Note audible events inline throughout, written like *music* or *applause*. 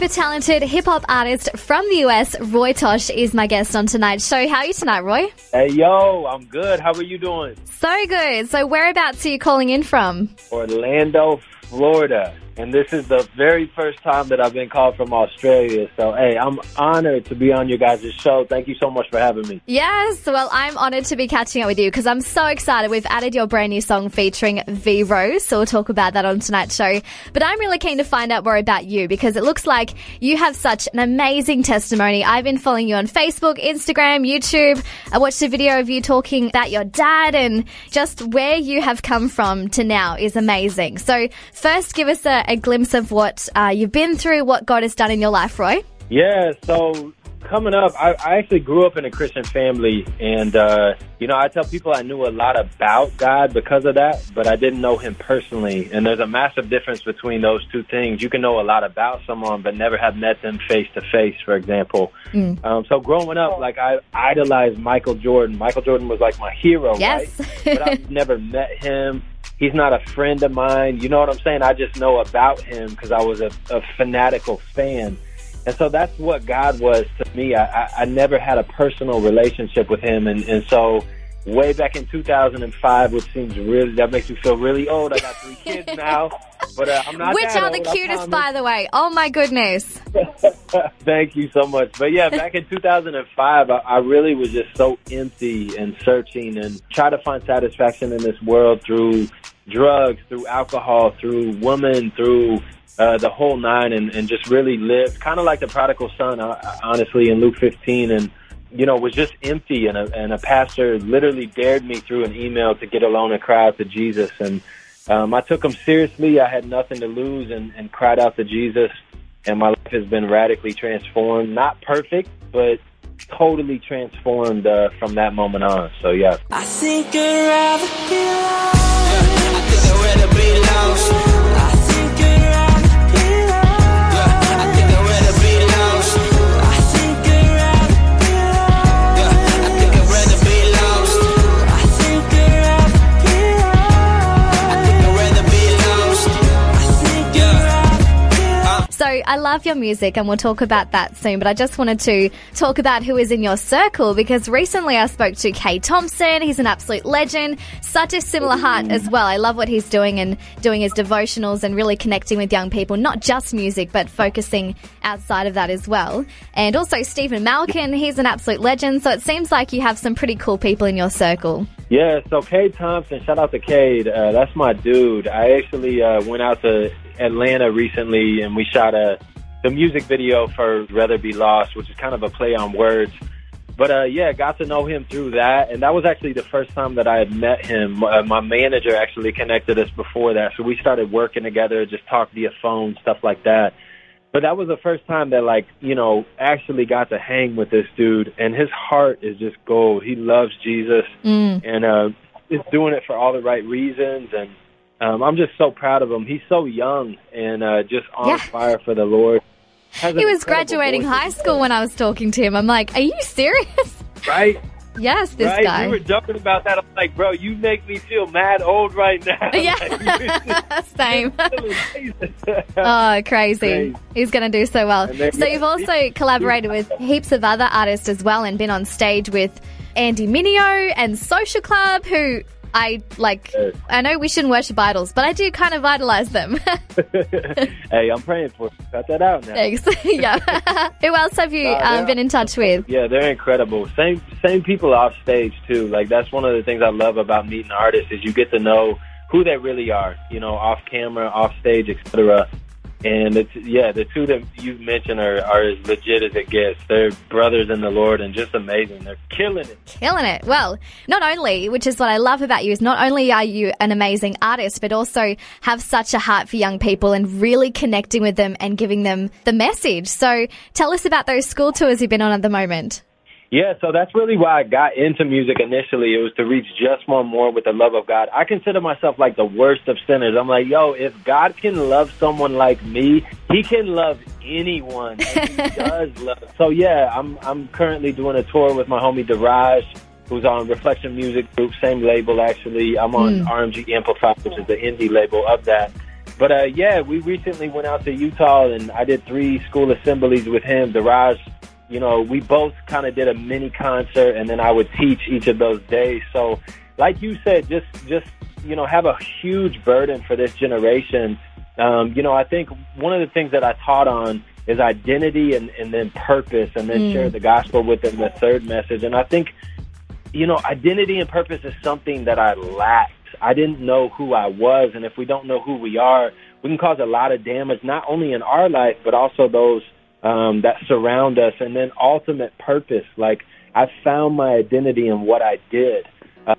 super talented hip hop artist from the US, Roy Tosh, is my guest on tonight's show. How are you tonight, Roy? Hey, yo, I'm good. How are you doing? So good. So, whereabouts are you calling in from? Orlando, Florida. And this is the very first time that I've been called from Australia. So, hey, I'm honored to be on your guys' show. Thank you so much for having me. Yes, well, I'm honored to be catching up with you because I'm so excited. We've added your brand new song featuring V Rose, so we'll talk about that on tonight's show. But I'm really keen to find out more about you because it looks like you have such an amazing testimony. I've been following you on Facebook, Instagram, YouTube. I watched a video of you talking about your dad and just where you have come from to now is amazing. So, first, give us a, a glimpse of what uh, you've been through, what God has done in your life, Roy. Yeah, so coming up, I, I actually grew up in a Christian family. And, uh, you know, I tell people I knew a lot about God because of that, but I didn't know Him personally. And there's a massive difference between those two things. You can know a lot about someone, but never have met them face to face, for example. Um, so growing up, like I idolized Michael Jordan. Michael Jordan was like my hero, Yes. right? but I've *laughs* never met him. He's not a friend of mine. You know what I'm saying? I just know about him because I was a, a fanatical fan. And so that's what God was to me. I, I, I never had a personal relationship with him. And, and so way back in 2005, which seems really, that makes me feel really old. I got three *laughs* kids now, but uh, I'm not Which are the old, cutest, by the way? Oh my goodness. *laughs* Thank you so much. But yeah, back in 2005, I, I really was just so empty and searching and try to find satisfaction in this world through drugs, through alcohol, through women, through uh, the whole nine, and, and just really lived kind of like the prodigal son, uh, honestly, in Luke 15, and you know was just empty. And a, and a pastor literally dared me through an email to get alone and cry out to Jesus, and um, I took him seriously. I had nothing to lose, and, and cried out to Jesus and my life has been radically transformed. Not perfect, but totally transformed uh, from that moment on. So yeah, I think I'd rather be. I love your music and we'll talk about that soon, but I just wanted to talk about who is in your circle because recently I spoke to Cade Thompson. He's an absolute legend, such a similar heart as well. I love what he's doing and doing his devotionals and really connecting with young people, not just music, but focusing outside of that as well. And also Stephen Malcolm, he's an absolute legend. So it seems like you have some pretty cool people in your circle. yeah. So Cade Thompson, shout out to Cade. Uh, that's my dude. I actually uh, went out to Atlanta recently, and we shot a the music video for "Rather Be Lost," which is kind of a play on words. But uh, yeah, got to know him through that, and that was actually the first time that I had met him. Uh, my manager actually connected us before that, so we started working together, just talk via phone, stuff like that. But that was the first time that, like, you know, actually got to hang with this dude, and his heart is just gold. He loves Jesus, and uh, is doing it for all the right reasons, and um, I'm just so proud of him. He's so young and uh, just on Yeah. fire for the Lord. Has He was graduating voice, high school when I was talking to him. I'm like, are you serious? right? yes, this right? guy. We were joking about that. I'm like, bro, you make me feel mad old right now. *laughs* Yeah, *laughs* same. Like, you're amazing. *laughs* Oh, crazy. Crazy. He's going to do so well. Then- So, you've also collaborated with heaps of other artists as well and been on stage with Andy Mineo and Social Club, who I like. Yes. I know we shouldn't worship idols, but I do kind of idolize them. *laughs* hey, I'm praying for you. Cut that out now. Thanks. *laughs* yeah. *laughs* who else have you Nah, um, been in touch with? Yeah, they're incredible. Same same people off stage too. Like that's one of the things I love about meeting artists is you get to know who they really are. You know, off camera, off stage, etc. And it's yeah, the two that you've mentioned are, are as legit as it gets. They're brothers in the Lord and just amazing. They're killing it. Killing it. Well, not only, which is what I love about you, is not only are you an amazing artist, but also have such a heart for young people and really connecting with them and giving them the message. So tell us about those school tours you've been on at the moment. Yeah, so that's really why I got into music initially. It was to reach just one more with the love of God. I consider myself like the worst of sinners. I'm like, yo, if God can love someone like me, He can love anyone. And he *laughs* does love. So yeah, I'm I'm currently doing a tour with my homie Deraj, who's on Reflection Music Group, same label actually. I'm on RMG Amplify, which is the indie label of that. But uh, yeah, we recently went out to Utah and I did three school assemblies with him. Deraj you know, we both kind of did a mini concert and then I would teach each of those days. So, like you said, just, just, you know, have a huge burden for this generation. Um, you know, I think one of the things that I taught on is identity and, and then purpose and then share the gospel with them, the third message. And I think, you know, identity and purpose is something that I lacked. I didn't know who I was. And if we don't know who we are, we can cause a lot of damage, not only in our life, but also those um, that surround us, and then ultimate purpose. Like I found my identity in what I did,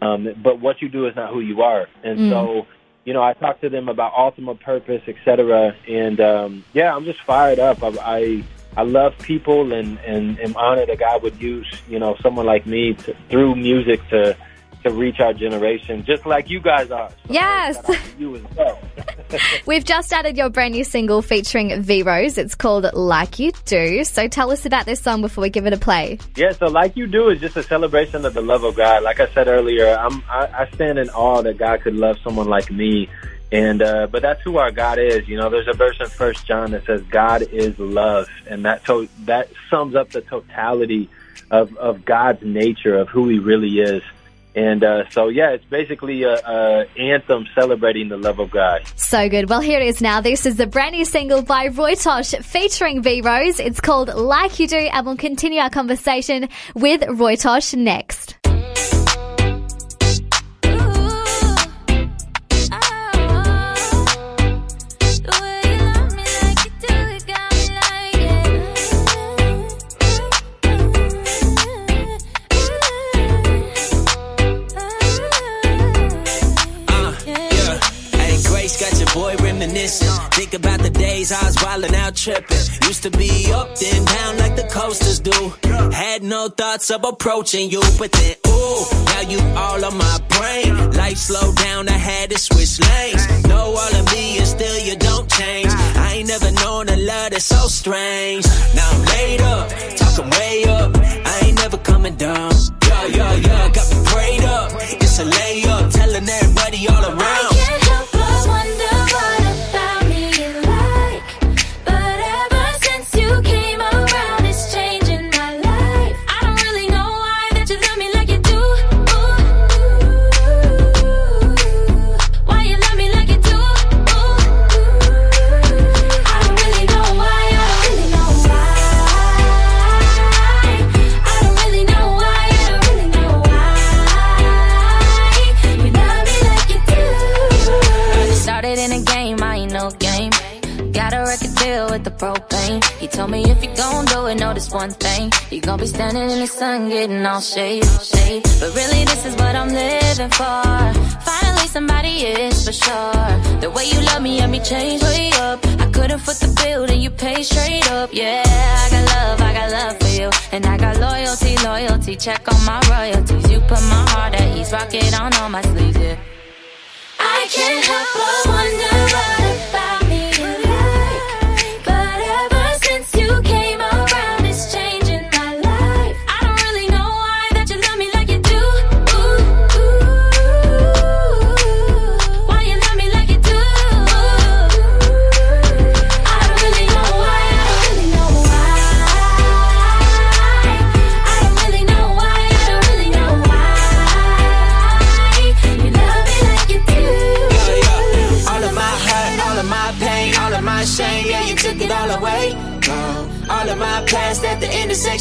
um, but what you do is not who you are. And so, you know, I talked to them about ultimate purpose, etc. And um, yeah, I'm just fired up. I, I I love people, and and am honored that God would use you know someone like me to, through music to to reach our generation, just like you guys are. So Yes. shout out to you as well. *laughs* *laughs* We've just added your brand new single featuring V Rose. It's called Like You Do. So tell us about this song before we give it a play. Yeah, so like you do is just a celebration of the love of God. Like I said earlier, I'm I, I stand in awe that God could love someone like me. And uh but that's who our God is. You know, there's a verse in First John that says God is love, and that to- that sums up the totality of of God's nature of who He really is. And uh, so, yeah, it's basically a, a anthem celebrating the love of God. So good. Well, here it is now. This is the brand new single by Roy Tosh featuring V Rose. It's called Like You Do, and we'll continue our conversation with Roy Tosh next. Used to be up then down like the coasters do. Had no thoughts of approaching you, but then ooh, now you all on my brain. Life slowed down, I had to switch lanes. Know all of me and still you don't change. I ain't never known a love that's so strange. Now I'm laid up, talking way up. I ain't never coming down. One thing. You gon' be standing in the sun, getting all shade, shade. But really, this is what I'm living for. Finally, somebody is for sure. The way you love me, had me change way up. I couldn't foot the bill, then you pay straight up. Yeah, I got love, I got love for you. And I got loyalty, loyalty. Check on my royalties. You put my heart at ease, rock it on all my sleeves, yeah. I can't help but wonder what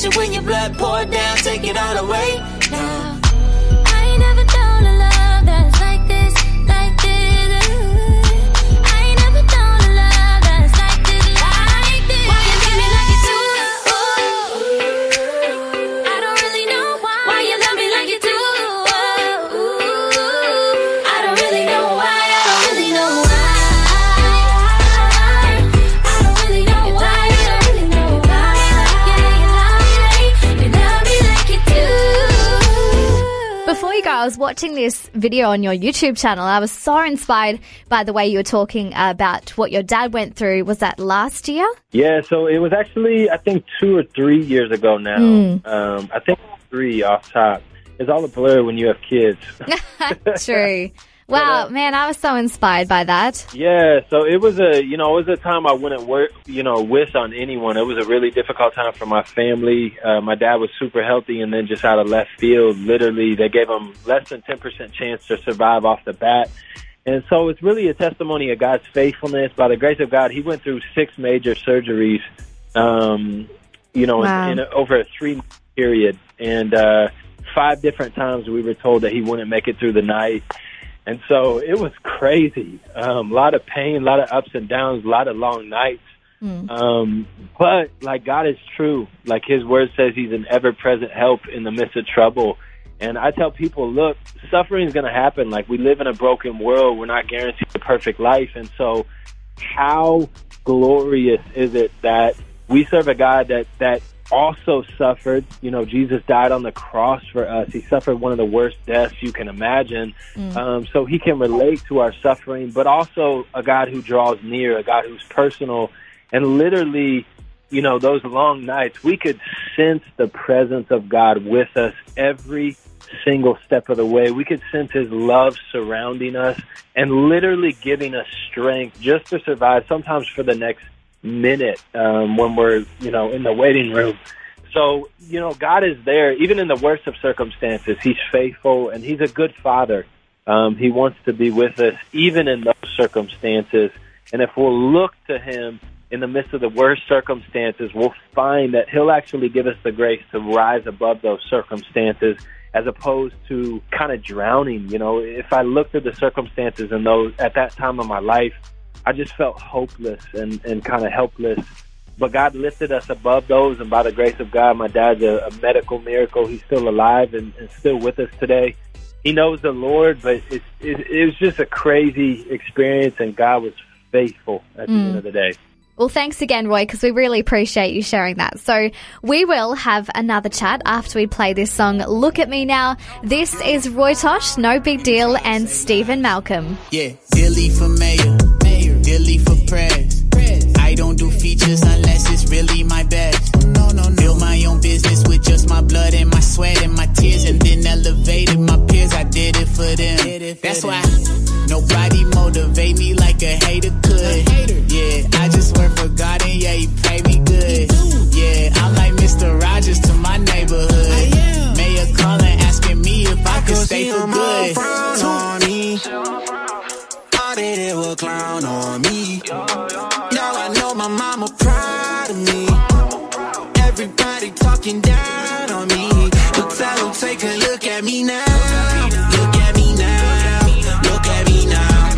intersection when your blood poured down, take it all away. I was watching this video on your YouTube channel. I was so inspired by the way you were talking about what your dad went through. Was that last year? Yeah, so it was actually I think two or three years ago now. Um, I think three off top. It's all a blur when you have kids. *laughs* True. Wow, man, I was so inspired by that. Yeah, so it was a you know it was a time I wouldn't work you know wish on anyone. It was a really difficult time for my family. Uh, my dad was super healthy, and then just out of left field, literally they gave him less than ten percent chance to survive off the bat. And so it's really a testimony of God's faithfulness. By the grace of God, he went through six major surgeries, um, you know, Wow. in, in over a three month period, and uh, five different times we were told that he wouldn't make it through the night. And so it was crazy. Um, a lot of pain, a lot of ups and downs, a lot of long nights. Um, but like God is true. Like His Word says, He's an ever-present help in the midst of trouble. And I tell people, look, suffering is going to happen. Like we live in a broken world. We're not guaranteed a perfect life. And so, how glorious is it that we serve a God that that also suffered. You know, Jesus died on the cross for us. He suffered one of the worst deaths you can imagine. Um, so he can relate to our suffering, but also a God who draws near, a God who's personal, and literally, you know, those long nights, we could sense the presence of God with us every single step of the way. We could sense his love surrounding us and literally giving us strength just to survive, sometimes for the next minute um, when we're, you know, in the waiting room. So, you know, God is there, even in the worst of circumstances. He's faithful and He's a good Father. Um, he wants to be with us, even in those circumstances. And if we'll look to Him in the midst of the worst circumstances, we'll find that He'll actually give us the grace to rise above those circumstances as opposed to kind of drowning. You know, if I looked at the circumstances in those at that time of my life, I just felt hopeless and, and kind of helpless. But God lifted us above those, and by the grace of God, my dad's a, a medical miracle. He's still alive and, and still with us today. He knows the Lord, but it, it, it was just a crazy experience, and God was faithful at the end mm. of the day. Well, thanks again, Roy, because we really appreciate you sharing that. So we will have another chat after we play this song, Look at Me Now. This is Roy Tosh, No Big Deal, and Stephen Malcolm. Yeah, Dilly for mayor, mayor, Dilly for press. I don't do features unless it's really my best. No, no, no. Build my own business with just my blood and my sweat and my tears, and then elevated my peers. I did it for them. That's why nobody motivate me like take a look at me now. Look at me now. Look at me now.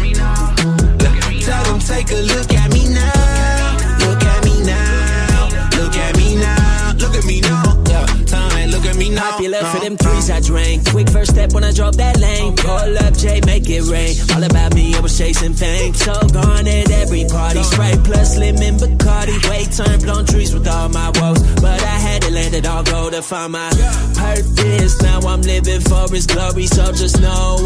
Tell them take a look at me now. Look at me now. Look at me now. Look at me now. Yeah, them look at me now. Popular for them threes I drank. Quick first step when I drop that lane. Pull up, Jay, make it rain. All about me, I was chasing fame. So gone at every party. Spray plus lemon Bacardi. Way turn blown trees with all my woes. But I had to let it all go to find my purpose. Now I'm living for his glory. So just know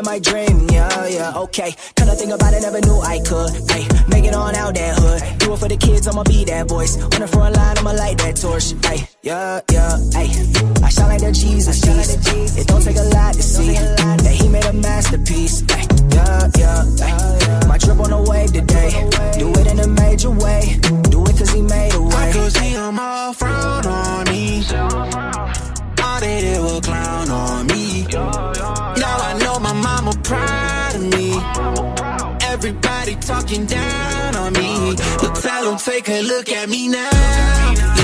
living my dream, yeah, yeah, okay. Kinda think about it, never knew I could. Ay, make it on out that hood. Do it for the kids, I'ma be that voice. On the front line, I'ma light that torch. Ay, yeah, yeah, ay. I shine like the Jesus, Jesus. It don't take a lot to see that he made a masterpiece. Ay, yeah, yeah. My trip on the wave today. Do it in a major way. Do it cause he made a way. I could see them all frown on me. All they did was clown on me. Proud of me. Everybody talking down on me. But tell them take a look at me now.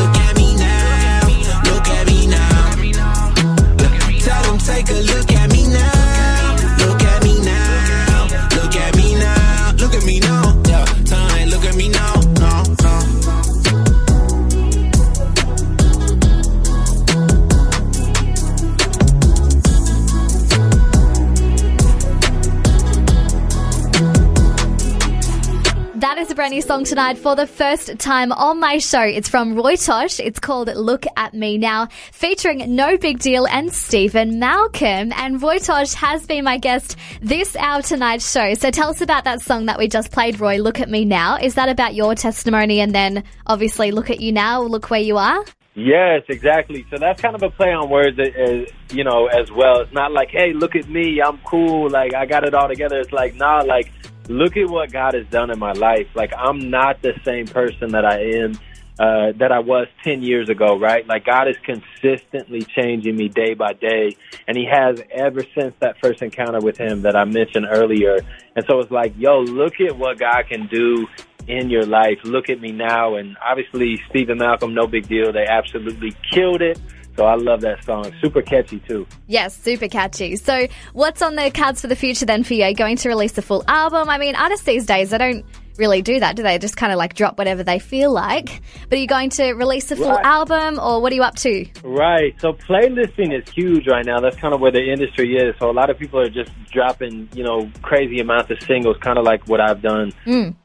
Song tonight for the first time on my show. It's from Roy Tosh. It's called Look at Me Now, featuring No Big Deal and Stephen Malcolm. And Roy Tosh has been my guest this hour tonight's show. So tell us about that song that we just played, Roy. Look at Me Now. Is that about your testimony? And then obviously, look at you now. Look where you are. Yes, exactly. So that's kind of a play on words, as, you know, as well. It's not like, hey, look at me, I'm cool, like I got it all together. It's like, nah, like look at what God has done in my life. Like I'm not the same person that I am, uh, that I was 10 years ago, right? Like God is consistently changing me day by day. And he has ever since that first encounter with him that I mentioned earlier. And so it's like, yo, look at what God can do in your life. Look at me now. And obviously, Stephen Malcolm, no big deal. They absolutely killed it. So I love that song. Super catchy, too. Yes, super catchy. So, what's on the cards for the future then for you? Are you going to release a full album? I mean, artists these days, they don't really do that, do they? Just kind of like drop whatever they feel like. But are you going to release a full Right. album or what are you up to? Right. So playlisting is huge right now. That's kind of where the industry is. So a lot of people are just dropping, you know, crazy amounts of singles, kind of like what I've done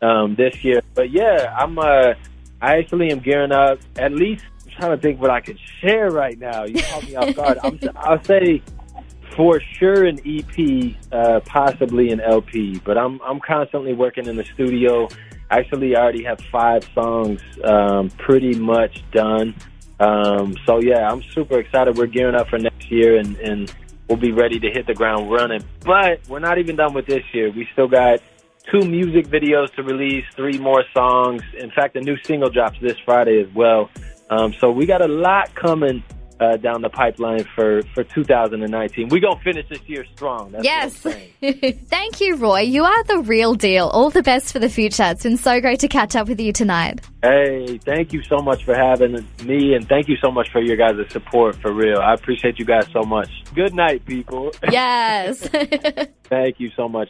um, this year. But yeah, I'm. Uh, I actually am gearing up. At least trying to think what I could share right now. You caught me off guard. I'm, I'll say for sure an EP, uh, possibly an LP. But I'm I'm constantly working in the studio. Actually, I already have five songs um, pretty much done. Um, so yeah, I'm super excited. We're gearing up for next year, and, and we'll be ready to hit the ground running. But we're not even done with this year. We still got two music videos to release, three more songs. In fact, a new single drops this Friday as well. Um, so we got a lot coming uh, down the pipeline for, for 2019. We're going to finish this year strong. That's Yes. What I'm saying. *laughs* Thank you, Roy. You are the real deal. All the best for the future. It's been so great to catch up with you tonight. Hey, thank you so much for having me, and thank you so much for your guys' support, for real. I appreciate you guys so much. Good night, people. *laughs* Yes. *laughs* thank you so much.